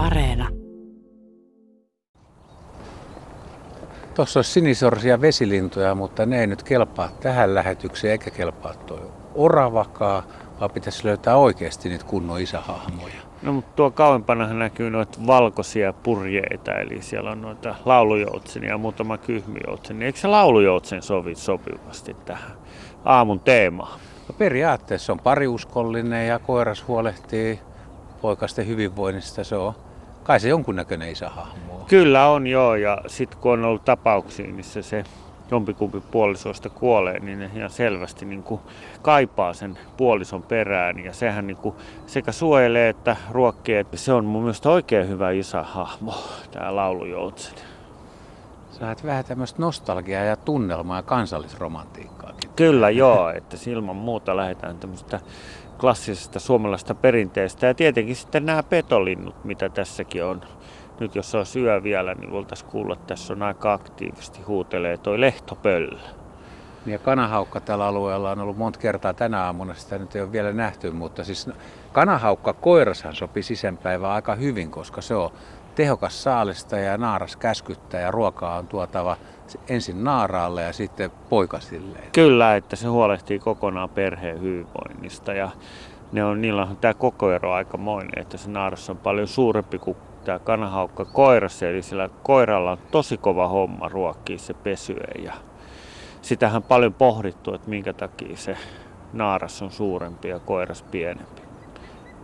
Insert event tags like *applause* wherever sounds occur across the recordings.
Areena. Tuossa olisi sinisorsia vesilintuja, mutta ne ei nyt kelpaa tähän lähetykseen eikä kelpaa tuo oravakaa, vaan pitäisi löytää oikeasti niitä kunnon isähahmoja. No mutta tuo kauempana näkyy noita valkoisia purjeita, eli siellä on noita laulujoutsenia ja muutama kyhmyjoutseni. Eikö se laulujoutsen sovi sopivasti tähän aamun teemaan? No periaatteessa on pariuskollinen ja koiras huolehtii poikasten hyvinvoinnista. Se on kai se jonkunnäköinen isähahmo. Kyllä on joo, ja sitten kun on ollut tapauksia, missä se jompikumpi puolisoista kuolee, niin ne ihan selvästi niin kuin kaipaa sen puolison perään. Ja sehän niin kuin sekä suojelee että ruokkii, että se on mun mielestä oikein hyvä isähahmo, tämä laulujoutsen. Sä oot vähän tämmöistä nostalgiaa ja tunnelmaa ja kansallisromantiikkaakin. Kyllä joo, että ilman muuta lähdetään tämmöistä klassisesta suomalaisesta perinteestä. Ja tietenkin sitten nämä petolinnut, mitä tässäkin on nyt jos on syö vielä, niin voitaisiin kuulla, että tässä on aika aktiivisesti huutelee toi lehtopöllö. Ja kanahaukka tällä alueella on ollut monta kertaa tänä aamuna, sitä nyt ei ole vielä nähty, mutta siis kanahaukka koirashan sopii sisäänpäivään aika hyvin, koska se on tehokas saalista ja naaras käskyttää ja ruokaa on tuotava ensin naaraalle ja sitten poikasille. Kyllä, että se huolehtii kokonaan perheen hyvinvoinnista ja ne on, niillä on tämä koko ero aikamoinen, että se naaras on paljon suurempi kuin tämä kanahaukka koirassa, eli sillä koiralla on tosi kova homma ruokkii se pesyä ja sitähän paljon pohdittu, että minkä takia se naaras on suurempi ja koiras pienempi.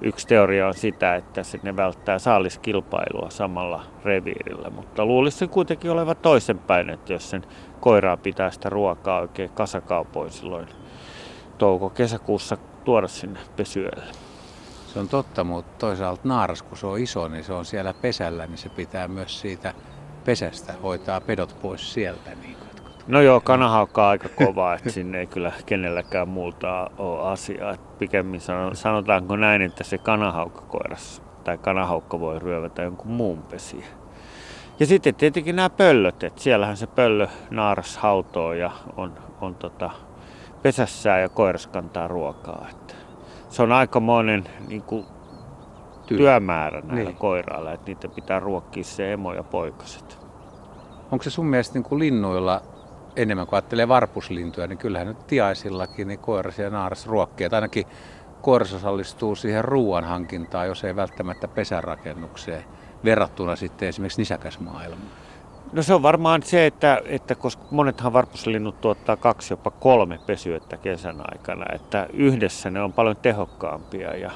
Yksi teoria on sitä, että ne välttää saaliskilpailua samalla reviirillä, mutta luulisin kuitenkin oleva toisenpäin, että jos sen koiraa pitää sitä ruokaa oikein kasakaupoin silloin touko-kesäkuussa tuoda sinne pesyölle. Se on totta, mutta toisaalta naaras, kun se on iso, niin se on siellä pesällä, niin se pitää myös siitä pesästä hoitaa pedot pois sieltä. Niin No joo, kanahaukka on aika kova, että sinne ei kyllä kenelläkään muulta ole asiaa. Et pikemmin sanotaanko näin, että se kanahaukka koiras tai kanahaukka voi ryövätä jonkun muun pesiä. Ja sitten tietenkin nämä pöllöt, että siellähän se pöllö naaras hautoo ja on, on tota, pesässään ja koiras kantaa ruokaa. Että se on aikamoinen niin kuin, työmäärä näillä niin. koirailla, että niitä pitää ruokkia se emo ja poikaset. Onko se sun mielestä niin kuin linnuilla enemmän kuin ajattelee varpuslintuja, niin kyllähän nyt tiaisillakin niin koiras ja naaras ruokkii. ainakin koiras osallistuu siihen ruoan hankintaan, jos ei välttämättä pesärakennukseen verrattuna sitten esimerkiksi nisäkäsmaailmaan. No se on varmaan se, että, että koska monethan varpuslinnut tuottaa kaksi jopa kolme pesyötä kesän aikana, että yhdessä ne on paljon tehokkaampia ja,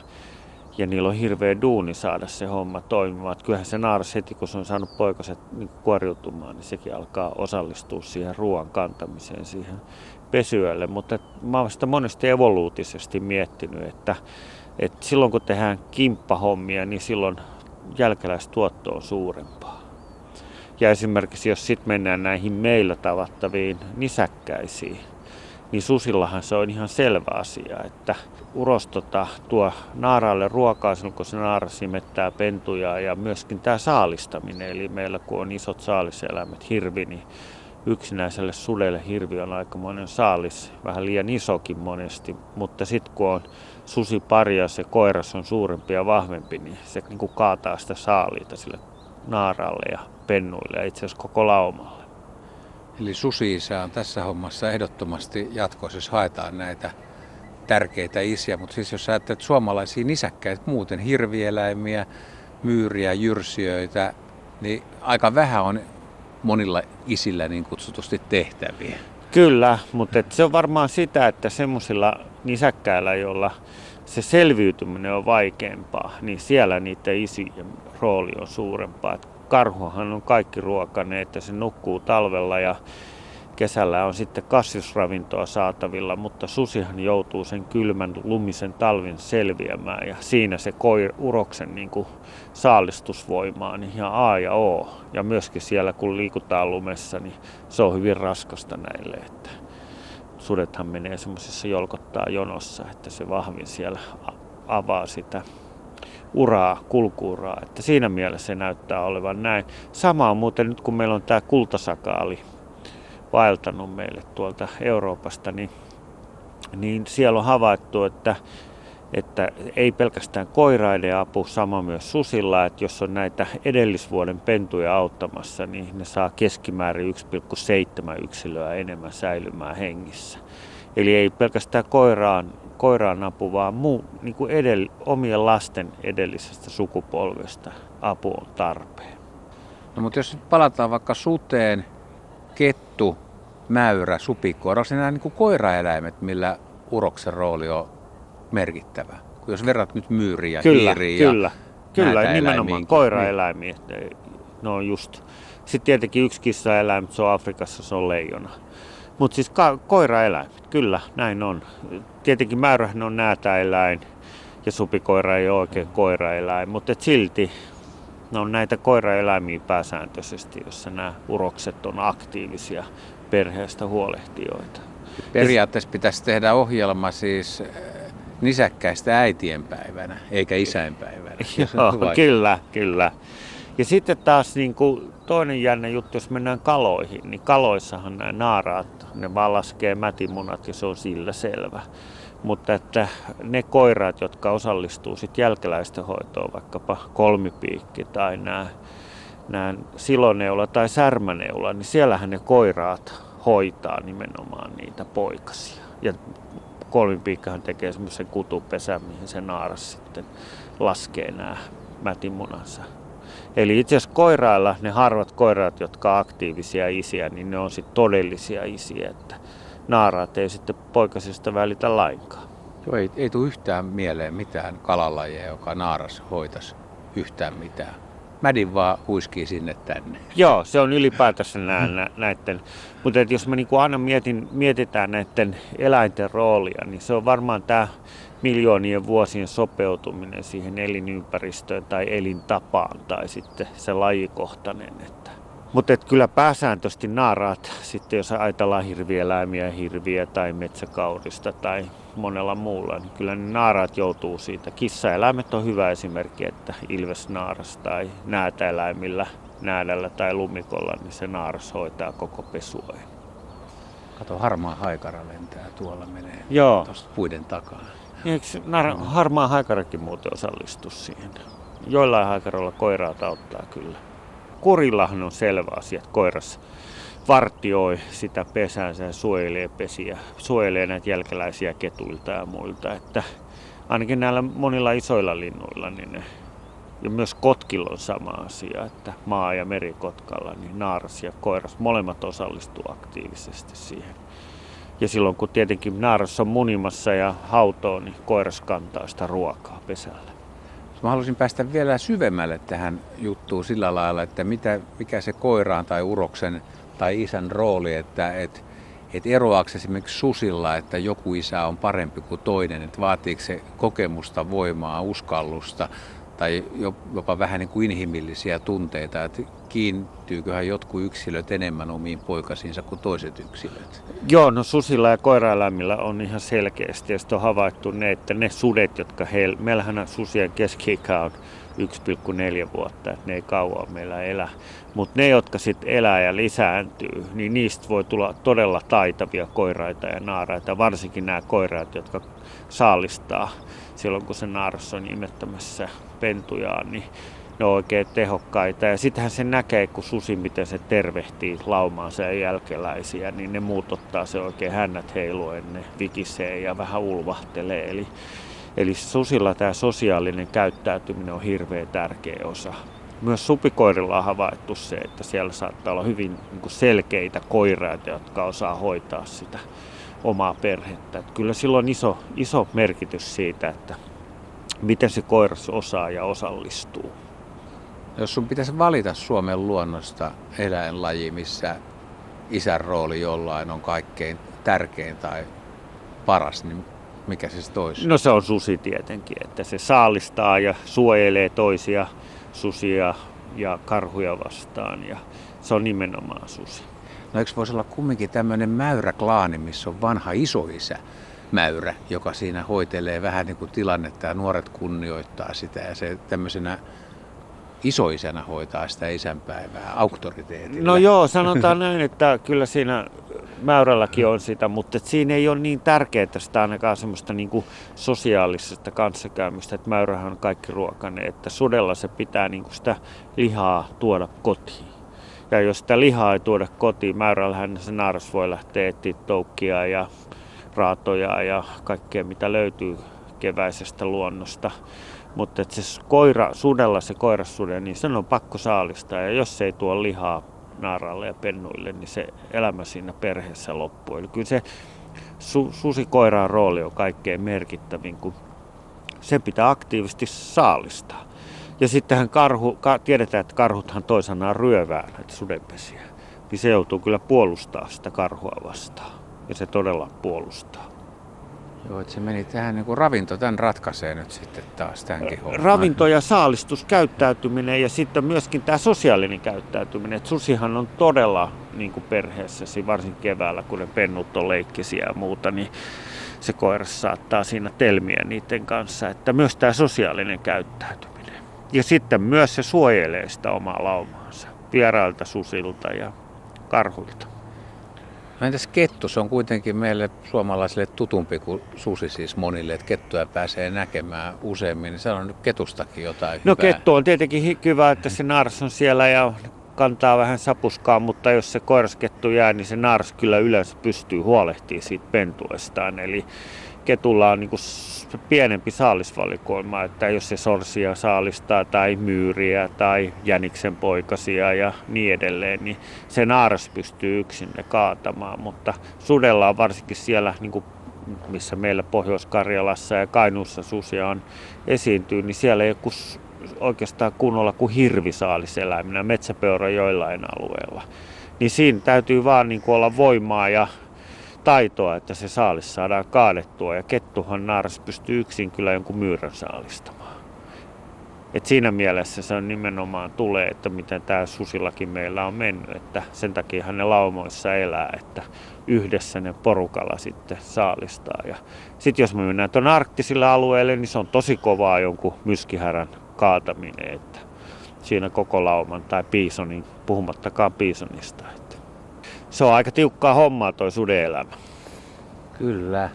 ja niillä on hirveä duuni saada se homma toimimaan. Että kyllähän se naaras heti, kun se on saanut poikaset niin kuoriutumaan, niin sekin alkaa osallistua siihen ruoan kantamiseen siihen pesyölle. Mutta mä oon sitä monesti evoluutisesti miettinyt, että, että silloin kun tehdään kimppahommia, niin silloin jälkeläistuotto on suurempaa. Ja esimerkiksi jos sitten mennään näihin meillä tavattaviin nisäkkäisiin, niin susillahan se on ihan selvä asia, että urostota tuo naaraalle ruokaa silloin, kun se naara simettää pentuja ja myöskin tämä saalistaminen. Eli meillä kun on isot saaliseläimet, hirvi, niin yksinäiselle sudelle hirvi on aikamoinen saalis, vähän liian isokin monesti, mutta sitten kun on susi pari ja se koiras on suurempi ja vahvempi, niin se niin kuin kaataa sitä saaliita sille naaraalle ja pennuille ja itse asiassa koko laumalle. Eli susi on tässä hommassa ehdottomasti jatkossa, jos haetaan näitä tärkeitä isiä. Mutta siis jos ajattelet suomalaisia nisäkkäitä, muuten hirvieläimiä, myyriä, jyrsijöitä, niin aika vähän on monilla isillä niin kutsutusti tehtäviä. Kyllä, mutta se on varmaan sitä, että semmoisilla nisäkkäillä, joilla se selviytyminen on vaikeampaa, niin siellä niiden isien rooli on suurempaa karhuhan on kaikki ruokainen, että se nukkuu talvella ja kesällä on sitten kasvisravintoa saatavilla, mutta susihan joutuu sen kylmän lumisen talvin selviämään ja siinä se koi uroksen niin kuin saalistusvoimaa niin ihan A ja O. Ja myöskin siellä kun liikutaan lumessa, niin se on hyvin raskasta näille, että sudethan menee semmoisessa jolkottaa jonossa, että se vahvin siellä avaa sitä uraa, kulkuuraa. Että siinä mielessä se näyttää olevan näin. Sama on muuten nyt kun meillä on tämä kultasakaali vaeltanut meille tuolta Euroopasta, niin, niin siellä on havaittu, että että ei pelkästään koiraiden apu, sama myös susilla, että jos on näitä edellisvuoden pentuja auttamassa, niin ne saa keskimäärin 1,7 yksilöä enemmän säilymään hengissä. Eli ei pelkästään koiraan, koiraan apu, vaan muu, niin kuin edell, omien lasten edellisestä sukupolvesta apu on tarpeen. No mutta jos nyt palataan vaikka suteen, kettu, mäyrä, supikko, onko nämä niin kuin koiraeläimet, millä uroksen rooli on merkittävä? Kun jos verrat nyt myyriä, kyllä, hiiriä kyllä, kyllä, nimenomaan koiraeläimiä. Niin. No on just. Sitten tietenkin yksi kissaeläin, se on Afrikassa, se on leijona. Mutta siis ka- koiraeläimet, kyllä, näin on. Tietenkin määrähän on näätäeläin ja supikoira ei ole oikein koiraeläin, mutta silti ne on näitä koiraeläimiä pääsääntöisesti, jossa nämä urokset on aktiivisia perheestä huolehtijoita. Periaatteessa pitäisi tehdä ohjelma siis eh, nisäkkäistä äitienpäivänä, eikä isänpäivänä. Joo, kyllä, kyllä. Ja sitten taas niin kuin toinen jännä juttu, jos mennään kaloihin, niin kaloissahan nämä naaraat, ne vaan laskee mätimunat ja se on sillä selvä. Mutta että ne koirat, jotka osallistuu sitten jälkeläisten hoitoon, vaikkapa kolmipiikki tai nämä, nämä siloneula tai särmäneula, niin siellähän ne koiraat hoitaa nimenomaan niitä poikasia. Ja kolmipiikkahan tekee semmoisen kutupesän, mihin se naaras sitten laskee nämä mätimunansa. Eli itse asiassa koirailla, ne harvat koiraat, jotka on aktiivisia isiä, niin ne on sitten todellisia isiä, että naaraat ei sitten poikasista välitä lainkaan. Joo, ei, ei tule yhtään mieleen mitään kalalajia, joka naaras hoitas yhtään mitään. Mädin vaan huiskii sinne tänne. Joo, se on ylipäätänsä nää, nä, näiden. Mutta jos me niinku aina mietin, mietitään näiden eläinten roolia, niin se on varmaan tämä miljoonien vuosien sopeutuminen siihen elinympäristöön tai elintapaan tai sitten se lajikohtainen. Että. Mutta kyllä pääsääntöisesti naaraat, sitten jos ajatellaan hirvieläimiä, hirviä tai metsäkaurista tai monella muulla, niin kyllä ne naaraat joutuu siitä. Kissaeläimet on hyvä esimerkki, että ilvesnaaras tai näätäeläimillä, näädällä tai lumikolla, niin se naaras hoitaa koko pesuajan. Kato, harmaa haikara lentää tuolla menee Joo. tuosta puiden takaa. Eikö nar- harmaa haikarakin muuten osallistu siihen? Joillain haikaroilla koiraa auttaa kyllä. Kurillahan on selvä asia, että koiras vartioi sitä pesäänsä ja suojelee pesiä, suojelee näitä jälkeläisiä ketuilta ja muilta. Että ainakin näillä monilla isoilla linnuilla, niin ne, ja myös kotkilla on sama asia, että maa- ja merikotkalla, niin naaras ja koiras molemmat osallistuu aktiivisesti siihen. Ja silloin kun tietenkin naaras on munimassa ja hautoo, niin koiras kantaa sitä ruokaa pesällä. Mä haluaisin päästä vielä syvemmälle tähän juttuun sillä lailla, että mitä, mikä se koiraan tai uroksen tai isän rooli, että et, et eroaako esimerkiksi susilla, että joku isä on parempi kuin toinen, että vaatiiko se kokemusta, voimaa, uskallusta tai jopa vähän niin kuin inhimillisiä tunteita, että kiinntyyköhän jotkut yksilöt enemmän omiin poikasiinsa kuin toiset yksilöt? Joo, no susilla ja koiraeläimillä on ihan selkeästi, ja on havaittu ne, että ne sudet, jotka heillä, meillähän susien keski on 1,4 vuotta, että ne ei kauan meillä elä. Mutta ne, jotka sitten elää ja lisääntyy, niin niistä voi tulla todella taitavia koiraita ja naaraita, varsinkin nämä koiraat, jotka saalistaa silloin, kun se naaras on imettämässä pentujaan, niin ne on oikein tehokkaita. Ja sittenhän se näkee, kun susi, miten se tervehtii laumaansa ja jälkeläisiä, niin ne muut ottaa se oikein hännät heiluen, ne vikisee ja vähän ulvahtelee. Eli, eli susilla tämä sosiaalinen käyttäytyminen on hirveän tärkeä osa. Myös supikoirilla on havaittu se, että siellä saattaa olla hyvin niin selkeitä koiraita, jotka osaa hoitaa sitä omaa perhettä. Että kyllä sillä on iso, iso merkitys siitä, että miten se koiras osaa ja osallistuu. Jos sun pitäisi valita Suomen luonnosta eläinlaji, missä isän rooli jollain on kaikkein tärkein tai paras, niin mikä se olisi? No se on susi tietenkin, että se saalistaa ja suojelee toisia susia ja karhuja vastaan ja se on nimenomaan susi. No eikö voisi olla kumminkin tämmöinen mäyräklaani, missä on vanha isoisä mäyrä, joka siinä hoitelee vähän niin kuin tilannetta ja nuoret kunnioittaa sitä ja se tämmöisenä isoisänä hoitaa sitä isänpäivää auktoriteetilla. No joo, sanotaan *laughs* näin, että kyllä siinä mäyrälläkin on sitä, mutta et siinä ei ole niin tärkeää sitä ainakaan semmoista niin kuin sosiaalisesta kanssakäymistä, että mäyrähän on kaikki ruokainen, että sudella se pitää niin kuin sitä lihaa tuoda kotiin. Ja jos sitä lihaa ei tuoda kotiin, mäyrällähän se naaras voi lähteä etsiä toukkia ja raatoja ja kaikkea mitä löytyy keväisestä luonnosta. Mutta se koira, sudella se koirasude, niin sen on pakko saalistaa. Ja jos se ei tuo lihaa naaralle ja pennuille, niin se elämä siinä perheessä loppuu. Eli kyllä se su, susikoiraan rooli on kaikkein merkittävin, kun sen pitää aktiivisesti saalistaa. Ja sittenhän karhu, ka, tiedetään, että karhuthan toisanaan ryövää näitä sudenpesiä. Niin se joutuu kyllä puolustaa sitä karhua vastaan. Ja se todella puolustaa. Joo, että se meni tähän niin kuin ravinto, tämän ratkaisee nyt sitten taas tämänkin homman. Ravinto ja saalistuskäyttäytyminen ja sitten myöskin tämä sosiaalinen käyttäytyminen. Et susihan on todella niin kuin perheessäsi, varsin keväällä, kun ne pennut on leikkisiä ja muuta, niin se koira saattaa siinä telmiä niiden kanssa. Että myös tämä sosiaalinen käyttäytyminen. Ja sitten myös se suojelee sitä omaa laumaansa vierailta susilta ja karhuilta. No entäs kettu? Se on kuitenkin meille suomalaisille tutumpi kuin susi siis monille, että kettuja pääsee näkemään useammin. Se on nyt ketustakin jotain No hyvää. kettu on tietenkin hyvä, että se naaras on siellä ja kantaa vähän sapuskaa, mutta jos se koiraskettu jää, niin se naaras kyllä yleensä pystyy huolehtimaan siitä pentuestaan. Eli ketulla on niin kuin pienempi saalisvalikoima, että jos se sorsia saalistaa tai myyriä tai jäniksen poikasia ja niin edelleen, niin se naaras pystyy yksin ne kaatamaan, mutta sudella on varsinkin siellä niin kuin missä meillä Pohjois-Karjalassa ja Kainuussa susia on esiintyy, niin siellä ei ole oikeastaan kunnolla kuin hirvisaaliseläiminä, metsäpeura joillain alueella. Niin siinä täytyy vaan niin kuin olla voimaa ja taitoa, että se saalis saadaan kaadettua. Ja kettuhan naaras pystyy yksin kyllä jonkun myyrän saalistamaan. Et siinä mielessä se on nimenomaan tulee, että miten tämä susillakin meillä on mennyt. Että sen takia ne laumoissa elää, että yhdessä ne porukalla sitten saalistaa. Ja sitten jos me mennään tuonne arktisille alueelle, niin se on tosi kovaa jonkun myskihärän kaataminen. Että siinä koko lauman tai piisonin, puhumattakaan piisonista se on aika tiukkaa hommaa toi sudeelämä. Kyllä.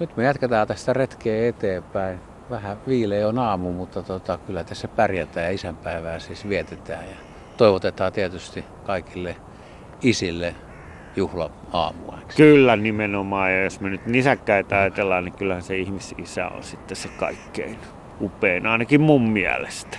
Nyt me jatketaan tästä retkeä eteenpäin. Vähän viileä on aamu, mutta tota, kyllä tässä pärjätään ja isänpäivää siis vietetään. Ja toivotetaan tietysti kaikille isille juhla aamua. Kyllä nimenomaan. Ja jos me nyt nisäkkäitä ajatellaan, niin kyllähän se ihmisisä on sitten se kaikkein upein, ainakin mun mielestä.